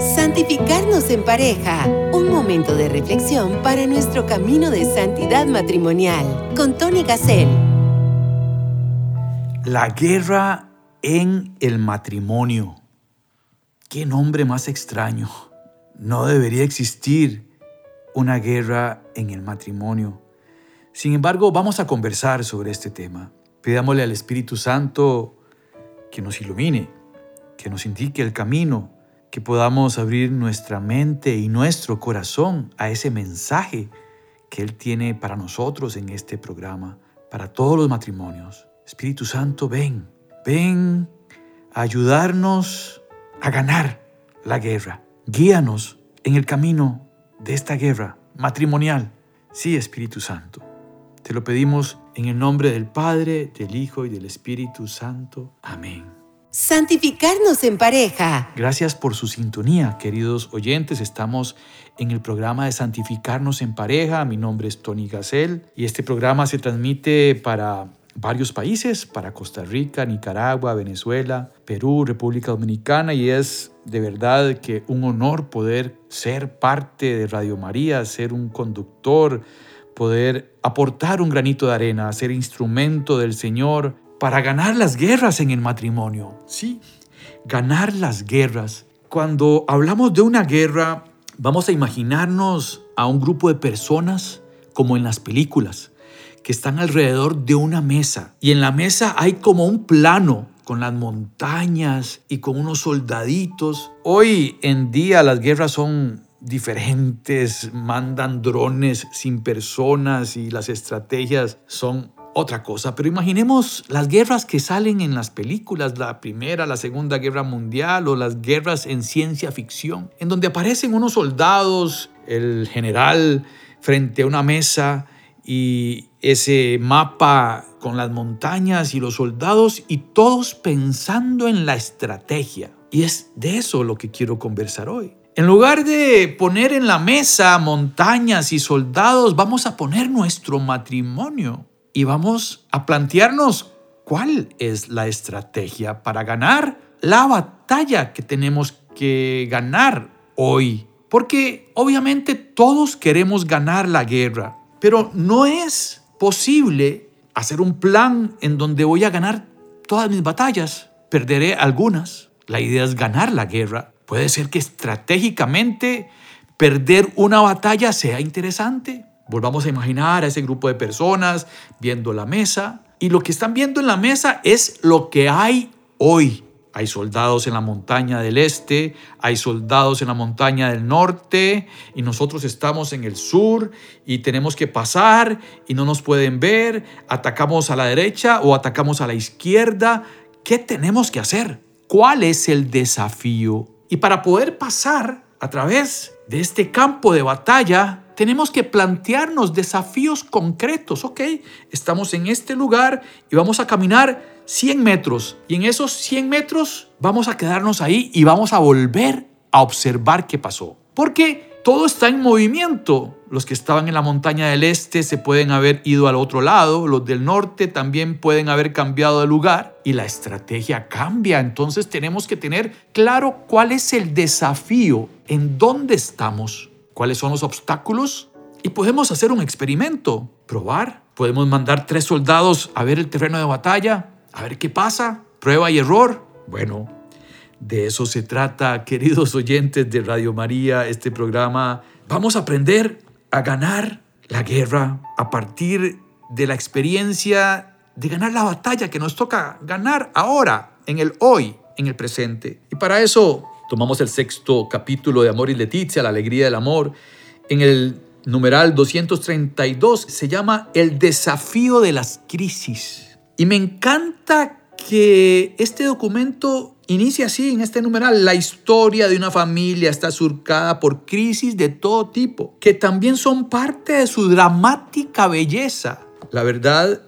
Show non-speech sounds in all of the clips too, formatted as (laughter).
Santificarnos en pareja. Un momento de reflexión para nuestro camino de santidad matrimonial. Con Tony Gassel. La guerra en el matrimonio. Qué nombre más extraño. No debería existir una guerra en el matrimonio. Sin embargo, vamos a conversar sobre este tema. Pidámosle al Espíritu Santo que nos ilumine, que nos indique el camino, que podamos abrir nuestra mente y nuestro corazón a ese mensaje que Él tiene para nosotros en este programa, para todos los matrimonios. Espíritu Santo, ven, ven a ayudarnos a ganar la guerra. Guíanos en el camino de esta guerra matrimonial. Sí, Espíritu Santo. Te lo pedimos en el nombre del Padre, del Hijo y del Espíritu Santo. Amén. Santificarnos en pareja. Gracias por su sintonía, queridos oyentes. Estamos en el programa de Santificarnos en pareja. Mi nombre es Tony Gassel y este programa se transmite para varios países, para Costa Rica, Nicaragua, Venezuela, Perú, República Dominicana y es de verdad que un honor poder ser parte de Radio María, ser un conductor poder aportar un granito de arena, ser instrumento del Señor para ganar las guerras en el matrimonio. Sí, ganar las guerras. Cuando hablamos de una guerra, vamos a imaginarnos a un grupo de personas como en las películas, que están alrededor de una mesa. Y en la mesa hay como un plano con las montañas y con unos soldaditos. Hoy en día las guerras son diferentes, mandan drones sin personas y las estrategias son otra cosa. Pero imaginemos las guerras que salen en las películas, la primera, la segunda guerra mundial o las guerras en ciencia ficción, en donde aparecen unos soldados, el general frente a una mesa y ese mapa con las montañas y los soldados y todos pensando en la estrategia. Y es de eso lo que quiero conversar hoy. En lugar de poner en la mesa montañas y soldados, vamos a poner nuestro matrimonio y vamos a plantearnos cuál es la estrategia para ganar la batalla que tenemos que ganar hoy. Porque obviamente todos queremos ganar la guerra, pero no es posible hacer un plan en donde voy a ganar todas mis batallas. Perderé algunas. La idea es ganar la guerra Puede ser que estratégicamente perder una batalla sea interesante. Volvamos a imaginar a ese grupo de personas viendo la mesa y lo que están viendo en la mesa es lo que hay hoy. Hay soldados en la montaña del este, hay soldados en la montaña del norte y nosotros estamos en el sur y tenemos que pasar y no nos pueden ver, atacamos a la derecha o atacamos a la izquierda. ¿Qué tenemos que hacer? ¿Cuál es el desafío y para poder pasar a través de este campo de batalla, tenemos que plantearnos desafíos concretos. Ok, estamos en este lugar y vamos a caminar 100 metros. Y en esos 100 metros vamos a quedarnos ahí y vamos a volver a observar qué pasó. Porque todo está en movimiento. Los que estaban en la montaña del este se pueden haber ido al otro lado, los del norte también pueden haber cambiado de lugar y la estrategia cambia. Entonces tenemos que tener claro cuál es el desafío, en dónde estamos, cuáles son los obstáculos y podemos hacer un experimento, probar. Podemos mandar tres soldados a ver el terreno de batalla, a ver qué pasa, prueba y error. Bueno, de eso se trata, (laughs) queridos oyentes de Radio María, este programa. Vamos a aprender a ganar la guerra a partir de la experiencia de ganar la batalla que nos toca ganar ahora, en el hoy, en el presente. Y para eso tomamos el sexto capítulo de Amor y Leticia, la alegría del amor. En el numeral 232 se llama El desafío de las crisis. Y me encanta que este documento Inicia así en este numeral, la historia de una familia está surcada por crisis de todo tipo, que también son parte de su dramática belleza. La verdad,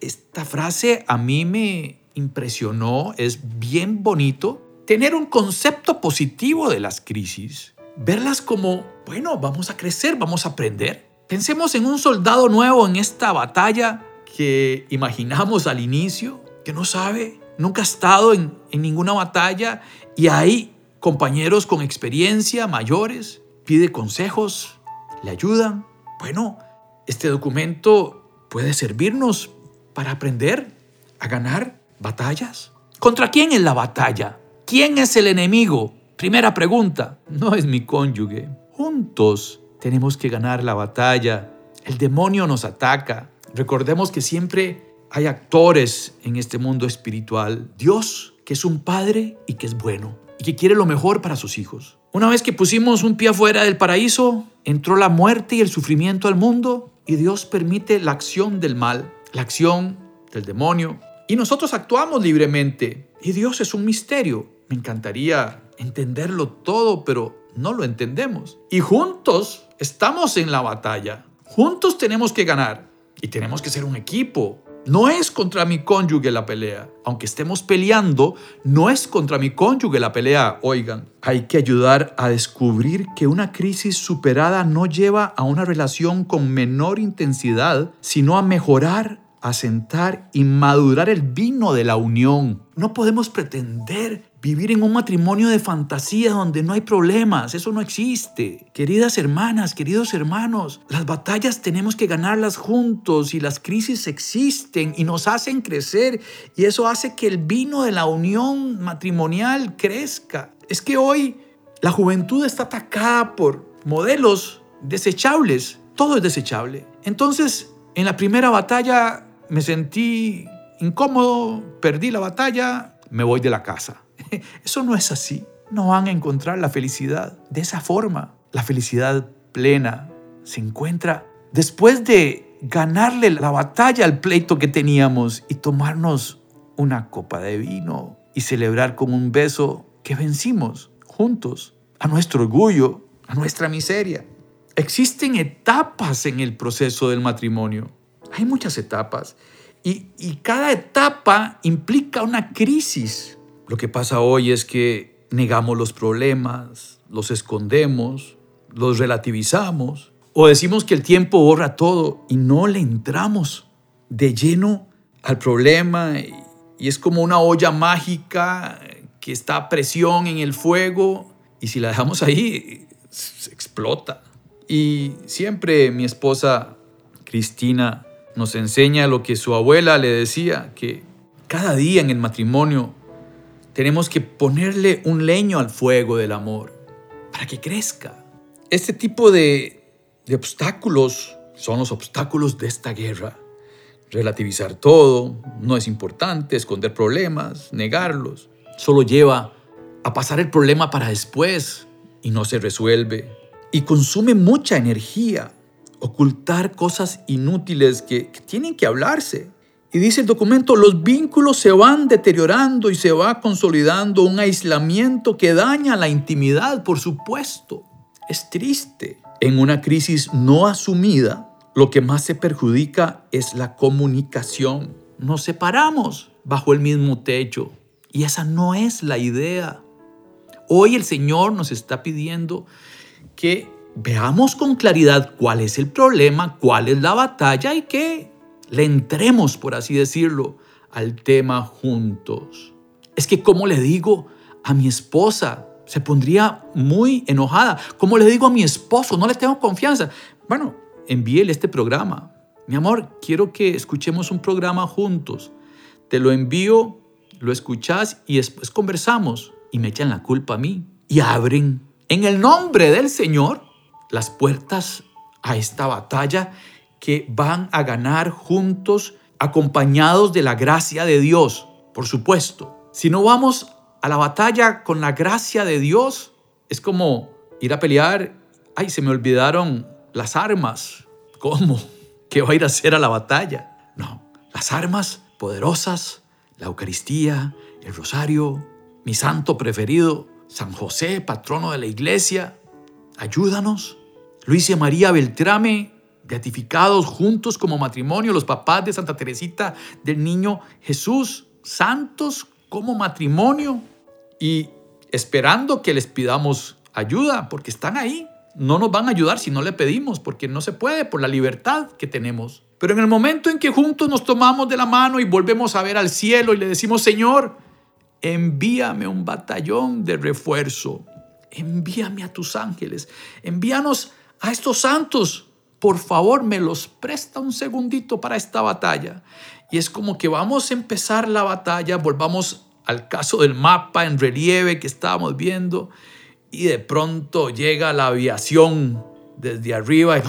esta frase a mí me impresionó, es bien bonito tener un concepto positivo de las crisis, verlas como, bueno, vamos a crecer, vamos a aprender. Pensemos en un soldado nuevo en esta batalla que imaginamos al inicio, que no sabe nunca ha estado en, ninguna batalla y hay compañeros con experiencia, mayores, pide consejos, le ayudan. Bueno, este documento puede servirnos para aprender a ganar batallas. ¿Contra quién es la batalla? ¿Quién es el enemigo? Primera pregunta. No es mi cónyuge. Juntos tenemos que ganar la batalla. El demonio nos ataca. Recordemos que siempre hay actores en este mundo espiritual. Dios, que es un padre y que es bueno y que quiere lo mejor para sus hijos. Una vez que pusimos un pie afuera del paraíso, entró la muerte y el sufrimiento al mundo y Dios permite la acción del mal, la acción del demonio. Y nosotros actuamos libremente. Y Dios es un misterio. Me encantaría entenderlo todo, pero no lo entendemos. Y juntos estamos en la batalla. Juntos tenemos que ganar. Y tenemos que ser un equipo. No es contra mi cónyuge la pelea. Aunque estemos peleando, no es contra mi cónyuge la pelea. Oigan, hay que ayudar a descubrir que una crisis superada no lleva a una relación con menor intensidad, sino a mejorar asentar y madurar el vino de la unión. No podemos pretender vivir en un matrimonio de fantasía donde no hay problemas. Eso no existe. Queridas hermanas, queridos hermanos, las batallas tenemos que ganarlas juntos y las crisis existen y nos hacen crecer y eso hace que el vino de la unión matrimonial crezca. Es que hoy la juventud está atacada por modelos desechables. Todo es desechable. Entonces, en la primera batalla me sentí incómodo, perdí la batalla, me voy de la casa. (laughs) Eso no es así. No van a encontrar la felicidad de esa forma. La felicidad plena se encuentra después de ganarle la batalla al pleito que teníamos y tomarnos una copa de vino y celebrar con un beso que vencimos juntos a nuestro orgullo, a nuestra miseria. Existen etapas en el proceso del matrimonio. Hay muchas etapas y, cada etapa implica una crisis. Lo que pasa hoy es que negamos los problemas, los escondemos, los relativizamos o decimos que el tiempo borra todo y no le entramos de lleno al problema y es como una olla mágica que está a presión en el fuego y si la dejamos ahí explota. Y siempre mi esposa Cristina nos enseña lo que su abuela le decía, que cada día en el matrimonio tenemos que ponerle un leño al fuego del amor para que crezca. Este tipo de, obstáculos son los obstáculos de esta guerra. Relativizar todo, no es importante, esconder problemas, negarlos, solo lleva a pasar el problema para después y no se resuelve. Y consume mucha energía ocultar cosas inútiles que, tienen que hablarse. Y dice el documento, los vínculos se van deteriorando y se va consolidando un aislamiento que daña la intimidad, por supuesto. Es triste. En una crisis no asumida, lo que más se perjudica es la comunicación. Nos separamos bajo el mismo techo y esa no es la idea. Hoy el Señor nos está pidiendo que veamos con claridad cuál es el problema, cuál es la batalla y que le entremos, por así decirlo, al tema juntos. Es que, como le digo a mi esposa? Se pondría muy enojada. ¿Cómo le digo a mi esposo? No le tengo confianza. Bueno, envíele este programa. Mi amor, quiero que escuchemos un programa juntos. Te lo envío, lo escuchas y después conversamos y me echan la culpa a mí y abren en el nombre del Señor las puertas a esta batalla que van a ganar juntos, acompañados de la gracia de Dios, por supuesto. Si no vamos a la batalla con la gracia de Dios, es como ir a pelear, ay, se me olvidaron las armas. ¿Cómo? (laughs) ¿Qué va a ir a hacer a la batalla? No, las armas poderosas, la Eucaristía, el rosario, mi santo preferido, San José, patrono de la iglesia, ayúdanos Luis y María Beltrame, beatificados juntos como matrimonio, los papás de Santa Teresita del Niño Jesús, santos como matrimonio y esperando que les pidamos ayuda, porque están ahí. No nos van a ayudar si no le pedimos, porque no se puede por la libertad que tenemos. Pero en el momento en que juntos nos tomamos de la mano y volvemos a ver al cielo y le decimos, Señor, envíame un batallón de refuerzo. Envíame a tus ángeles. Envíanos a estos santos. Por favor, me los presta un segundito para esta batalla. Y es como que vamos a empezar la batalla, volvamos al caso del mapa en relieve que estábamos viendo y de pronto llega la aviación desde arriba y,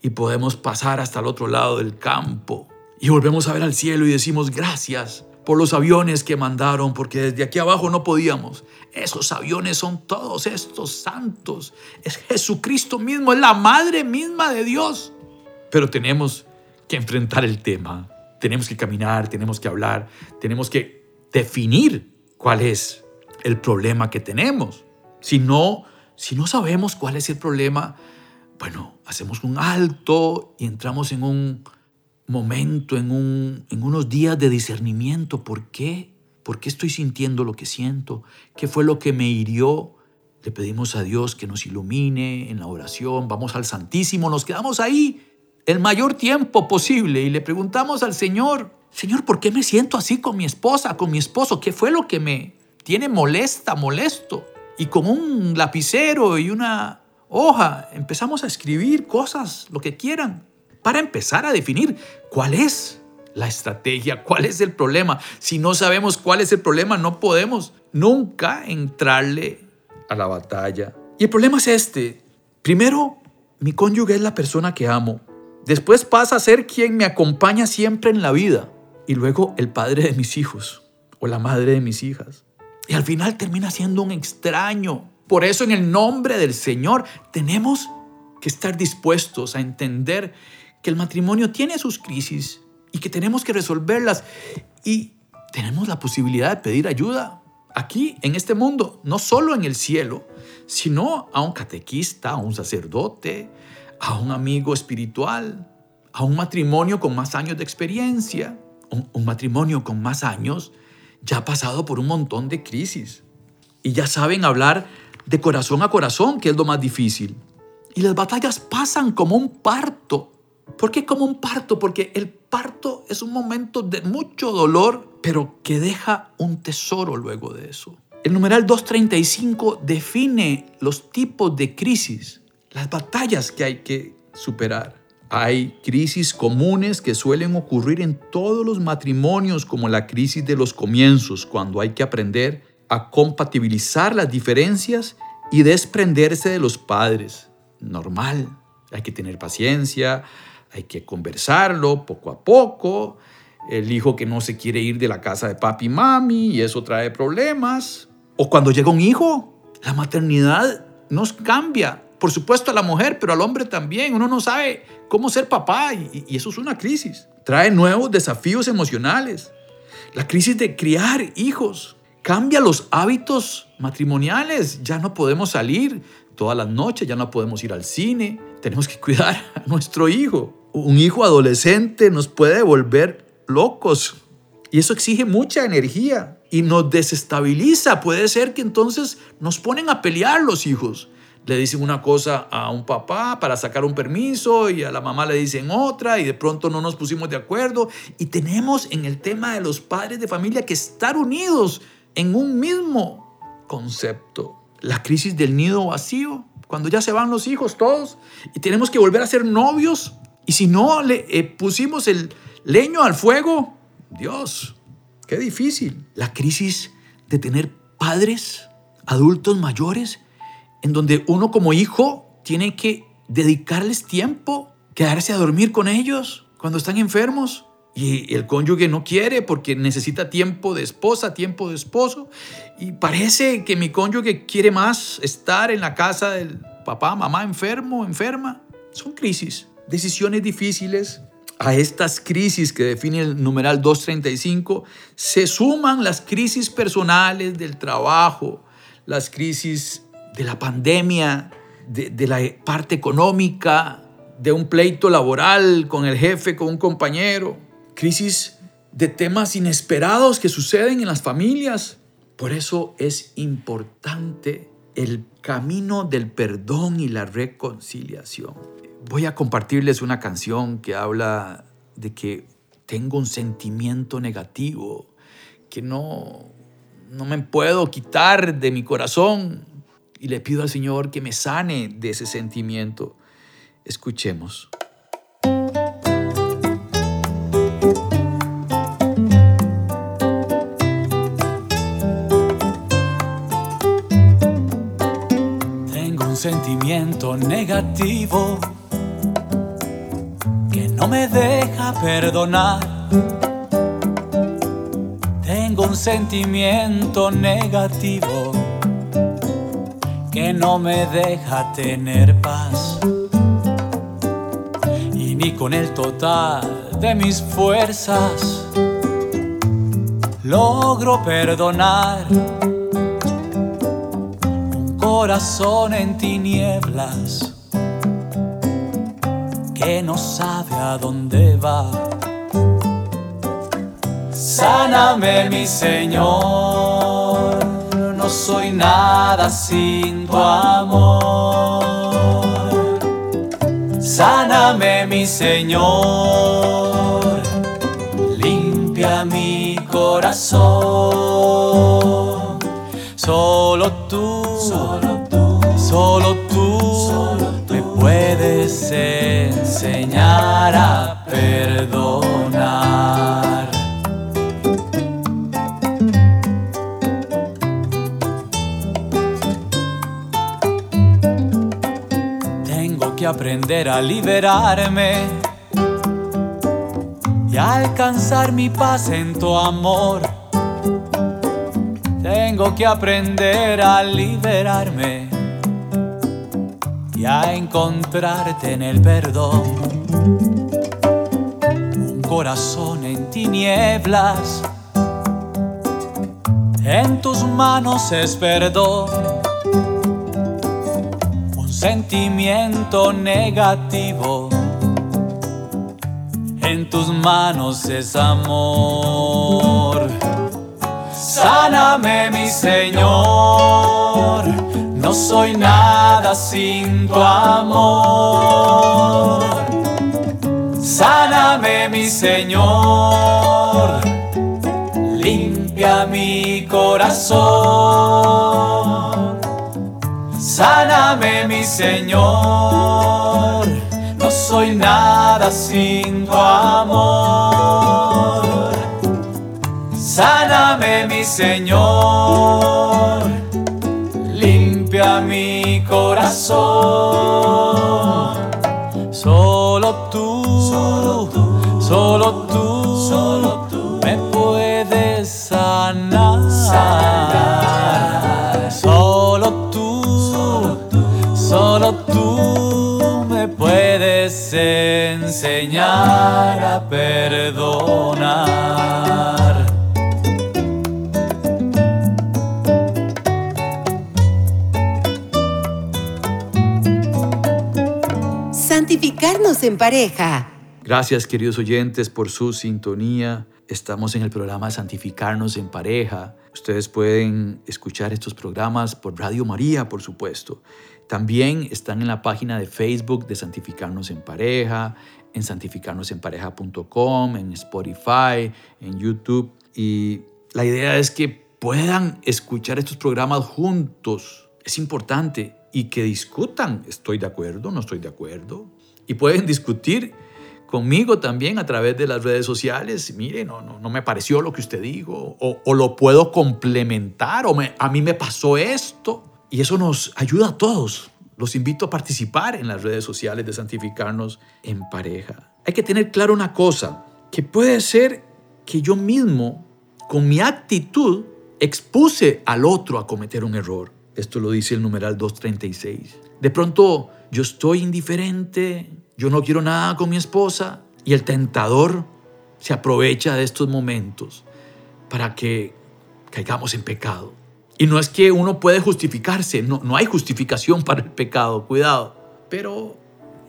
y podemos pasar hasta el otro lado del campo. Y volvemos a ver al cielo y decimos gracias por los aviones que mandaron, porque desde aquí abajo no podíamos. Esos aviones son todos estos santos. Es Jesucristo mismo, es la madre misma de Dios. Pero tenemos que enfrentar el tema. Tenemos que caminar, tenemos que hablar, tenemos que definir cuál es el problema que tenemos. Si no, si no sabemos cuál es el problema, bueno, hacemos un alto y entramos en un momento, en, un, en unos días de discernimiento. ¿Por qué? ¿Por qué estoy sintiendo lo que siento? ¿Qué fue lo que me hirió? Le pedimos a Dios que nos ilumine en la oración, vamos al Santísimo, nos quedamos ahí el mayor tiempo posible y le preguntamos al Señor, Señor, ¿por qué me siento así con mi esposa, con mi esposo? ¿Qué fue lo que me, tiene molesta, molesto. Y con un lapicero y una hoja empezamos a escribir cosas, lo que quieran, para empezar a definir cuál es la estrategia, cuál es el problema. Si no sabemos cuál es el problema, no podemos nunca entrarle a la batalla. Y el problema es este. Primero, mi cónyuge es la persona que amo. Después pasa a ser quien me acompaña siempre en la vida. Y luego el padre de mis hijos o la madre de mis hijas. Y al final termina siendo un extraño. Por eso en el nombre del Señor tenemos que estar dispuestos a entender que el matrimonio tiene sus crisis y que tenemos que resolverlas. Y tenemos la posibilidad de pedir ayuda aquí, en este mundo, no solo en el cielo, sino a un catequista, a un sacerdote, a un amigo espiritual, a un matrimonio con más años de experiencia, un, un matrimonio con más años ya ha pasado por un montón de crisis y ya saben hablar de corazón a corazón, que es lo más difícil. Y las batallas pasan como un parto. ¿Por qué como un parto? Porque el parto es un momento de mucho dolor, pero que deja un tesoro luego de eso. El numeral 235 define los tipos de crisis, las batallas que hay que superar. Hay crisis comunes que suelen ocurrir en todos los matrimonios, como la crisis de los comienzos, cuando hay que aprender a compatibilizar las diferencias y desprenderse de los padres. Normal, hay que tener paciencia, hay que conversarlo poco a poco. El hijo que no se quiere ir de la casa de papi y mami y eso trae problemas. O cuando llega un hijo, la maternidad nos cambia por supuesto a la mujer, pero al hombre también. Uno no sabe cómo ser papá y, eso es una crisis. Trae nuevos desafíos emocionales. La crisis de criar hijos cambia los hábitos matrimoniales. Ya no podemos salir todas las noches, ya no podemos ir al cine. Tenemos que cuidar a nuestro hijo. Un hijo adolescente nos puede volver locos y eso exige mucha energía y nos desestabiliza. Puede ser que entonces nos ponen a pelear los hijos le dicen una cosa a un papá para sacar un permiso y a la mamá le dicen otra y de pronto no nos pusimos de acuerdo. Y tenemos en el tema de los padres de familia que estar unidos en un mismo concepto. La crisis del nido vacío, cuando ya se van los hijos todos y tenemos que volver a ser novios. Y si no le eh, pusimos el leño al fuego, Dios, qué difícil. La crisis de tener padres adultos mayores en donde uno como hijo tiene que dedicarles tiempo, quedarse a dormir con ellos cuando están enfermos. Y el cónyuge no quiere porque necesita tiempo de esposa, tiempo de esposo. Y parece que mi cónyuge quiere más estar en la casa del papá, mamá enfermo, enferma. Son crisis, decisiones difíciles. A estas crisis que define el numeral 235 se suman las crisis personales del trabajo, las crisis de la pandemia, de, la parte económica, de un pleito laboral con el jefe, con un compañero, crisis de temas inesperados que suceden en las familias. Por eso es importante el camino del perdón y la reconciliación. Voy a compartirles una canción que habla de que tengo un sentimiento negativo que no, no me puedo quitar de mi corazón. Y le pido al Señor que me sane de ese sentimiento. Escuchemos. Negativo que no me deja perdonar. Tengo un sentimiento negativo que no me deja tener paz. Y ni con el total de mis fuerzas logro perdonar corazón en tinieblas que no sabe a dónde va. Sáname, mi Señor, no soy nada sin tu amor. Sáname, mi Señor, limpia mi corazón. Solo tú, solo tú, me puedes enseñar a perdonar. Tengo que aprender a liberarme y alcanzar mi paz en tu amor. Tengo que aprender a liberarme y a encontrarte en el perdón. Un corazón en tinieblas, en tus manos es perdón. Un sentimiento negativo, en tus manos es amor. Sáname, mi Señor, soy nada sin tu amor. Sáname, mi Señor, limpia mi corazón. Sáname, mi Señor, no soy nada sin tu amor. Sáname, mi Señor, corazón. Solo tú, solo tú, solo tú, solo tú me puedes sanar. Solo tú, solo tú, solo tú me puedes enseñar a perdonar. Santificarnos en pareja. Gracias queridos oyentes por su sintonía. Estamos en el programa Santificarnos en pareja. Ustedes pueden escuchar estos programas por Radio María, por supuesto. También están en la página de Facebook de Santificarnos en pareja, en santificarnosenpareja.com, en Spotify, en YouTube. Y la idea es que puedan escuchar estos programas juntos. Es importante y que discutan. ¿Estoy de acuerdo? ¿No estoy de acuerdo? Y pueden discutir conmigo también a través de las redes sociales. Mire, no, no, no me pareció lo que usted dijo. O, lo puedo complementar. O me, a mí me pasó esto. Y eso nos ayuda a todos. Los invito a participar en las redes sociales de Santificarnos en pareja. Hay que tener claro una cosa, que puede ser que yo mismo, con mi actitud, expuse al otro a cometer un error. Esto lo dice el numeral 236. De pronto yo estoy indiferente, yo no quiero nada con mi esposa y el tentador se aprovecha de estos momentos para que caigamos en pecado. Y no es que uno puede justificarse, no, no hay justificación para el pecado, cuidado, pero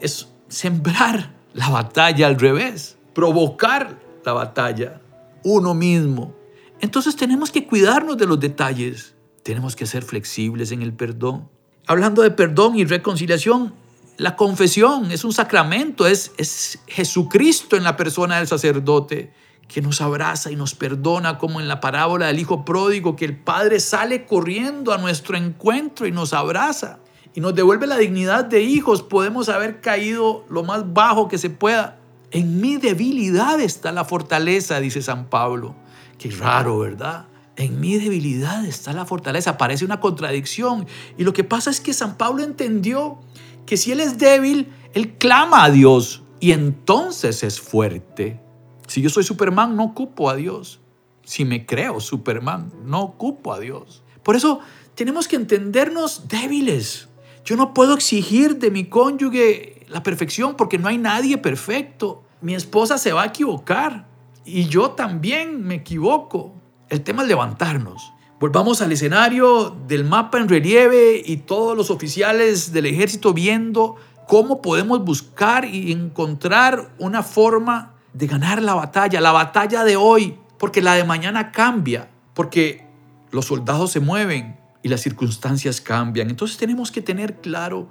es sembrar la batalla al revés, provocar la batalla uno mismo. Entonces tenemos que cuidarnos de los detalles, tenemos que ser flexibles en el perdón. Hablando de perdón y reconciliación, la confesión es un sacramento, es, es Jesucristo en la persona del sacerdote que nos abraza y nos perdona, como en la parábola del Hijo Pródigo, que el Padre sale corriendo a nuestro encuentro y nos abraza y nos devuelve la dignidad de hijos. Podemos haber caído lo más bajo que se pueda. En mi debilidad está la fortaleza, dice San Pablo. Qué raro, ¿verdad? En mi debilidad está la fortaleza. Parece una contradicción. Y lo que pasa es que San Pablo entendió que si él es débil, él clama a Dios y entonces es fuerte. Si yo soy Superman, no ocupo a Dios. Si me creo Superman, no ocupo a Dios. Por eso tenemos que entendernos débiles. Yo no puedo exigir de mi cónyuge la perfección porque no hay nadie perfecto. Mi esposa se va a equivocar y yo también me equivoco. El tema es levantarnos. Volvamos al escenario del mapa en relieve y todos los oficiales del ejército viendo cómo podemos buscar y encontrar una forma de ganar la batalla, la batalla de hoy, porque la de mañana cambia, porque los soldados se mueven y las circunstancias cambian. Entonces tenemos que tener claro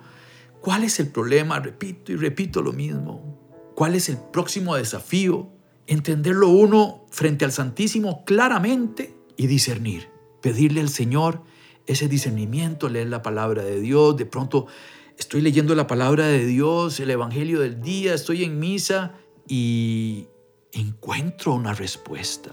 cuál es el problema, repito y repito lo mismo, cuál es el próximo desafío, entenderlo uno frente al Santísimo claramente y discernir, pedirle al Señor ese discernimiento, leer la palabra de Dios, de pronto estoy leyendo la palabra de Dios, el Evangelio del día, estoy en misa y encuentro una respuesta.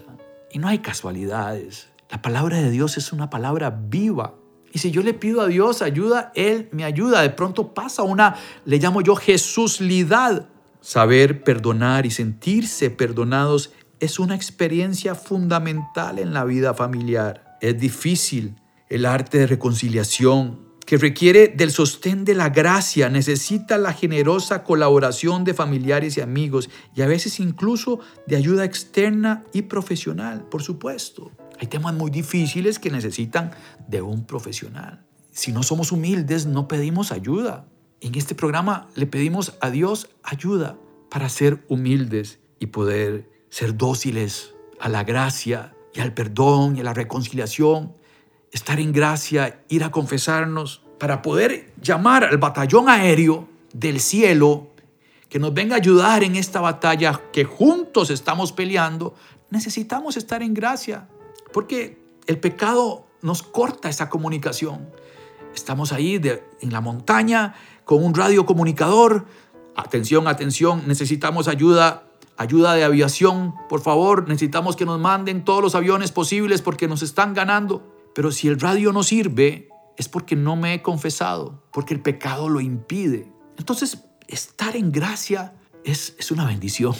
Y no hay casualidades. La palabra de Dios es una palabra viva. Y si yo le pido a Dios ayuda, Él me ayuda. De pronto pasa una, le llamo yo Jesuslidad. Saber perdonar y sentirse perdonados es una experiencia fundamental en la vida familiar. Es difícil el arte de reconciliación, que requiere del sostén de la gracia, necesita la generosa colaboración de familiares y amigos y a veces incluso de ayuda externa y profesional, por supuesto. Hay temas muy difíciles que necesitan de un profesional. Si no somos humildes, no pedimos ayuda. En este programa le pedimos a Dios ayuda para ser humildes y poder ser dóciles a la gracia y al perdón y a la reconciliación estar en gracia, ir a confesarnos, para poder llamar al batallón aéreo del cielo que nos venga a ayudar en esta batalla que juntos estamos peleando, necesitamos estar en gracia, porque el pecado nos corta esa comunicación. Estamos ahí en la montaña con un radiocomunicador. Atención, atención, necesitamos ayuda, ayuda de aviación. Por favor, necesitamos que nos manden todos los aviones posibles porque nos están ganando. Pero si el radio no sirve, es porque no me he confesado, porque el pecado lo impide. Entonces, estar en gracia es, es una bendición,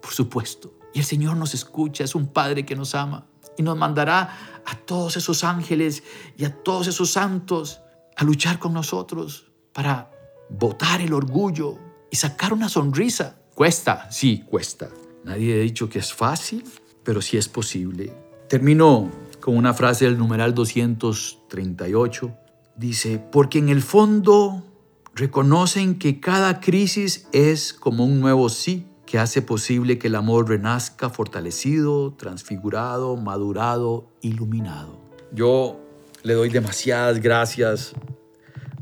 por supuesto. Y el Señor nos escucha, es un Padre que nos ama y nos mandará a todos esos ángeles y a todos esos santos a luchar con nosotros para botar el orgullo y sacar una sonrisa. Cuesta, sí, cuesta. Nadie ha dicho que es fácil, pero sí es posible. Termino con una frase del numeral 238. Dice, porque en el fondo reconocen que cada crisis es como un nuevo sí que hace posible que el amor renazca fortalecido, transfigurado, madurado, iluminado. Yo le doy demasiadas gracias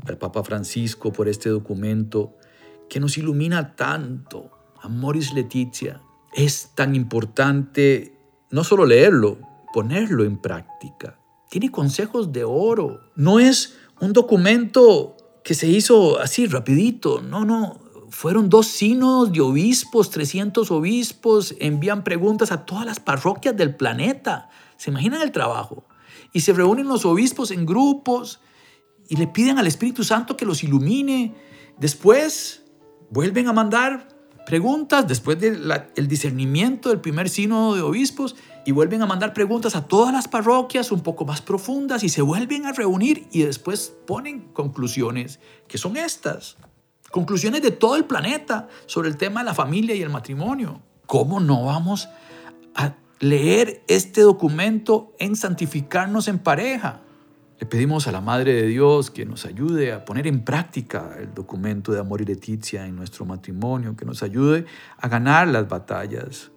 al Papa Francisco por este documento que nos ilumina tanto. Amoris Letizia. Es tan importante no solo leerlo, ponerlo en práctica. Tiene consejos de oro. No es un documento que se hizo así rapidito. No, no. Fueron dos sínodos de obispos, 300 obispos, envían preguntas a todas las parroquias del planeta. ¿Se imaginan el trabajo? Y se reúnen los obispos en grupos y le piden al Espíritu Santo que los ilumine. Después vuelven a mandar preguntas, después del discernimiento del primer sínodo de obispos, y vuelven a mandar preguntas a todas las parroquias un poco más profundas y se vuelven a reunir y después ponen conclusiones que son estas. Conclusiones de todo el planeta sobre el tema de la familia y el matrimonio. ¿Cómo no vamos a leer este documento en santificarnos en pareja? Le pedimos a la Madre de Dios que nos ayude a poner en práctica el documento de amor y leticia en nuestro matrimonio, que nos ayude a ganar las batallas.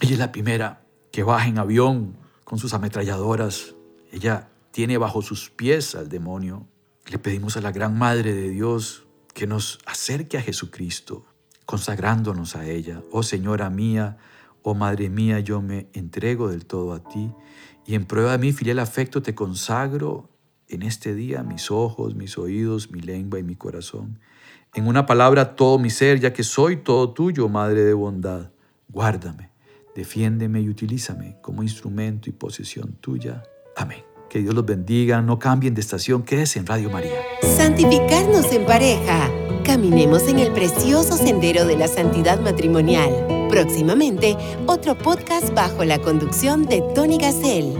Ella es la primera que baja en avión con sus ametralladoras. Ella tiene bajo sus pies al demonio. Le pedimos a la Gran Madre de Dios que nos acerque a Jesucristo, consagrándonos a ella. Oh Señora mía, Oh Madre mía, yo me entrego del todo a ti y en prueba de mi filial afecto te consagro en este día mis ojos, mis oídos, mi lengua y mi corazón. En una palabra, todo mi ser, ya que soy todo tuyo, Madre de bondad. Guárdame, defiéndeme y utilízame como instrumento y posesión tuya. Amén. Que Dios los bendiga, no cambien de estación, quédese en Radio María. Santificarnos en pareja. Caminemos en el precioso sendero de la santidad matrimonial. Próximamente, otro podcast bajo la conducción de Tony Gassel.